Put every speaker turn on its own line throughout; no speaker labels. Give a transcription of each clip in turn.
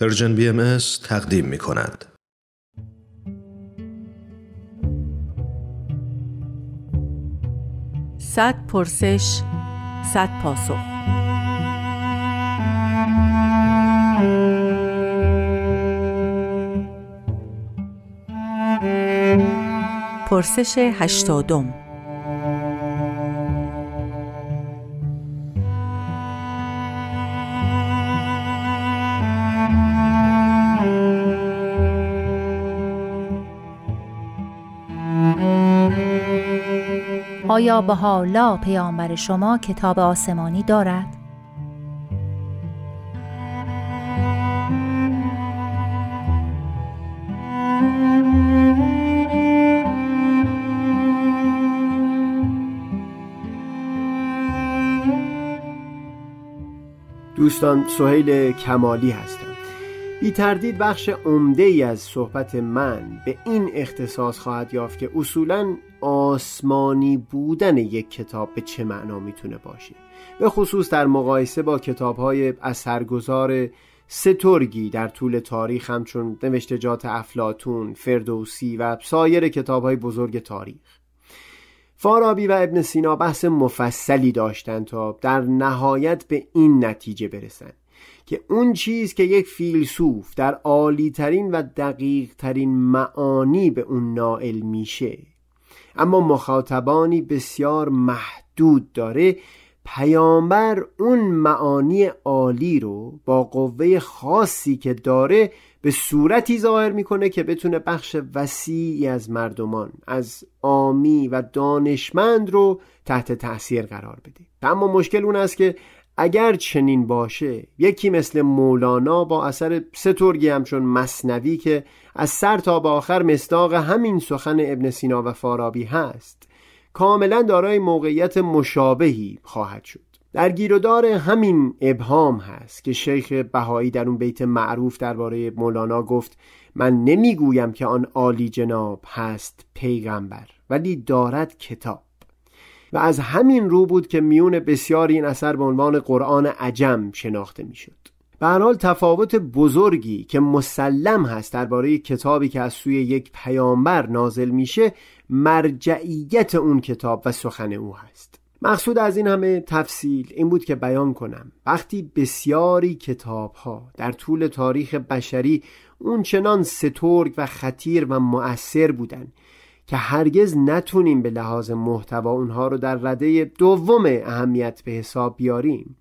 پرژن بی ام تقدیم می کند.
صد پرسش صد پاسخ پرسش هشتادم
آیا به حالا پیامبر شما کتاب آسمانی دارد؟
دوستان سهیل کمالی هستم بی تردید بخش عمده ای از صحبت من به این اختصاص خواهد یافت که اصولا آسمانی بودن یک کتاب به چه معنا می‌تونه باشه. به خصوص در مقایسه با کتاب های اثرگذار سترگی در طول تاریخ همچون نوشتجات افلاتون، فردوسی و سایر کتاب های بزرگ تاریخ. فارابی و ابن سینا بحث مفصلی داشتند تا در نهایت به این نتیجه برسند. که اون چیز که یک فیلسوف در عالی ترین و دقیق ترین معانی به اون نائل میشه اما مخاطبانی بسیار محدود داره پیامبر اون معانی عالی رو با قوه خاصی که داره به صورتی ظاهر می‌کنه که بتونه بخش وسیعی از مردمان از آمی و دانشمند رو تحت تأثیر قرار بده. اما مشکل اون است که اگر چنین باشه یکی مثل مولانا با اثر سترگی همچون مصنوی که از سر تا به آخر مصداق همین سخن ابن سینا و فارابی هست کاملا دارای موقعیت مشابهی خواهد شد. در گیرودار همین ابهام هست که شیخ بهایی در اون بیت معروف درباره مولانا گفت من نمی‌گویم که آن عالی جناب هست پیغمبر ولی دارد کتاب. و از همین رو بود که میون بسیاری این اثر به عنوان قرآن عجم شناخته می‌شد. به حال تفاوت بزرگی که مسلم هست درباره کتابی که از سوی یک پیامبر نازل میشه مرجعیت اون کتاب و سخن او هست مقصود از این همه تفصیل این بود که بیان کنم وقتی بسیاری کتاب ها در طول تاریخ بشری اون چنان سترگ و خطیر و مؤثر بودند که هرگز نتونیم به لحاظ محتوا اونها رو در رده دوم اهمیت به حساب بیاریم.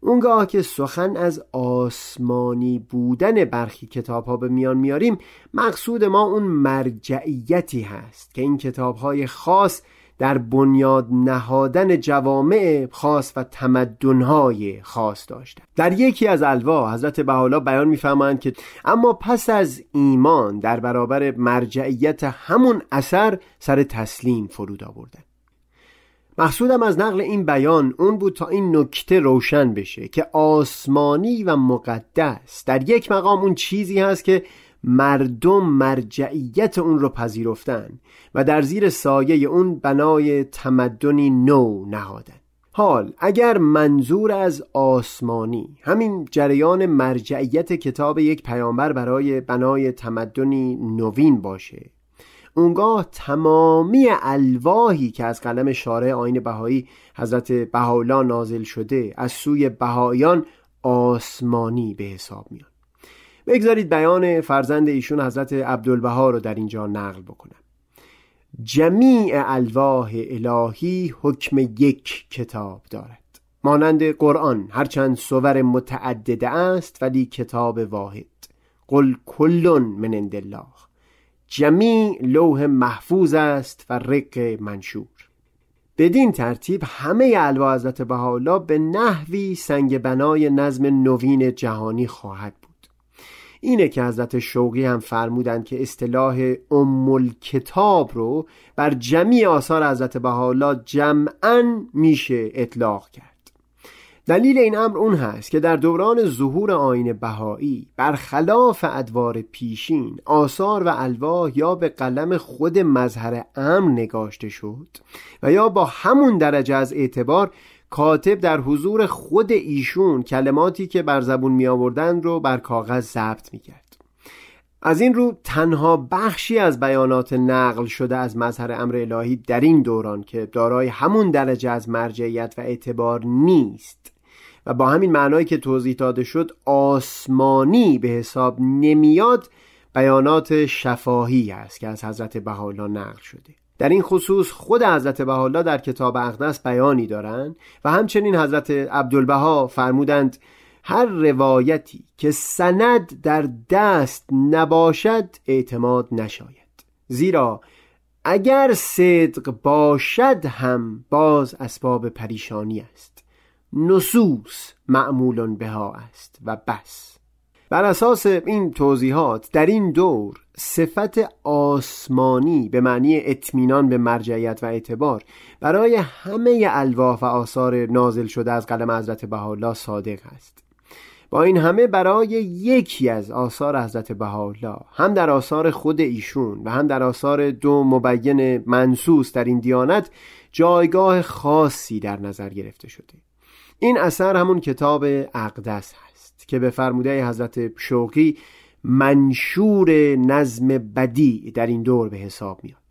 اونگاه که سخن از آسمانی بودن برخی کتاب ها به میان میاریم مقصود ما اون مرجعیتی هست که این کتاب های خاص در بنیاد نهادن جوامع خاص و تمدنهای خاص داشتن در یکی از الوا حضرت بحالا بیان می‌فهمند که اما پس از ایمان در برابر مرجعیت همون اثر سر تسلیم فرود آوردن مقصودم از نقل این بیان اون بود تا این نکته روشن بشه که آسمانی و مقدس در یک مقام اون چیزی هست که مردم مرجعیت اون رو پذیرفتن و در زیر سایه اون بنای تمدنی نو نهادن. حال اگر منظور از آسمانی همین جریان مرجعیت کتاب یک پیامبر برای بنای تمدنی نوین باشه اونگاه تمامی الواهی که از قلم شارع آین بهایی حضرت بهاءالله نازل شده از سوی بهاییان آسمانی به حساب میاد بگذارید بیان فرزند ایشون حضرت عبدالبها رو در اینجا نقل بکنم. جمیع الواح الهی حکم یک کتاب دارد. مانند قرآن هرچند صور متعدده است ولی کتاب واحد. قل کلون من الله. جمیع لوح محفوظ است و رق منشور. بدین ترتیب همه الوا حضرت بهاءالله به نحوی سنگ بنای نظم نوین جهانی خواهد بود. اینه که حضرت شوقی هم فرمودند که اصطلاح ام کتاب رو بر جمعی آثار حضرت بهاءالله جمعا میشه اطلاق کرد. دلیل این امر اون هست که در دوران ظهور آین بهایی برخلاف ادوار پیشین آثار و الواح یا به قلم خود مظهر امر نگاشته شد و یا با همون درجه از اعتبار کاتب در حضور خود ایشون کلماتی که بر زبون می آوردن رو بر کاغذ ضبط می کرد از این رو تنها بخشی از بیانات نقل شده از مظهر امر الهی در این دوران که دارای همون درجه از مرجعیت و اعتبار نیست و با همین معنایی که توضیح داده شد آسمانی به حساب نمیاد بیانات شفاهی است که از حضرت بهاءالله نقل شده. در این خصوص خود حضرت بهاءالله در کتاب اقدس بیانی دارند و همچنین حضرت عبدالبها فرمودند هر روایتی که سند در دست نباشد اعتماد نشاید. زیرا اگر صدق باشد هم باز اسباب پریشانی است. نصوص معمول بها است و بس. بر اساس این توضیحات در این دور صفت آسمانی به معنی اطمینان به مرجعیت و اعتبار برای همه الواح و آثار نازل شده از قلم حضرت بهاءالله صادق است. با این همه برای یکی از آثار حضرت بهاءالله هم در آثار خود ایشون و هم در آثار دو مبین منصوص در این دیانت جایگاه خاصی در نظر گرفته شده. این اثر همون کتاب اقدس هست که به فرموده حضرت شوقی منشور نظم بدی در این دور به حساب میاد.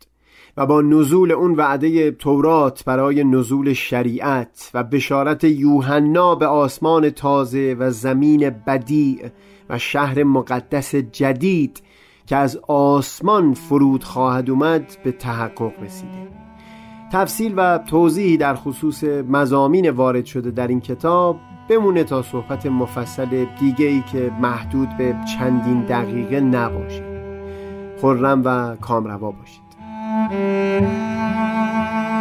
و با نزول اون وعده تورات برای نزول شریعت و بشارت یوحنا به آسمان تازه و زمین بدیع و شهر مقدس جدید که از آسمان فرود خواهد اومد به تحقق رسیده. تفصیل و توضیحی در خصوص مزامین وارد شده در این کتاب بمونه تا صحبت مفصل دیگه ای که محدود به چندین دقیقه نباشه. خرم و کامروا باشید. Música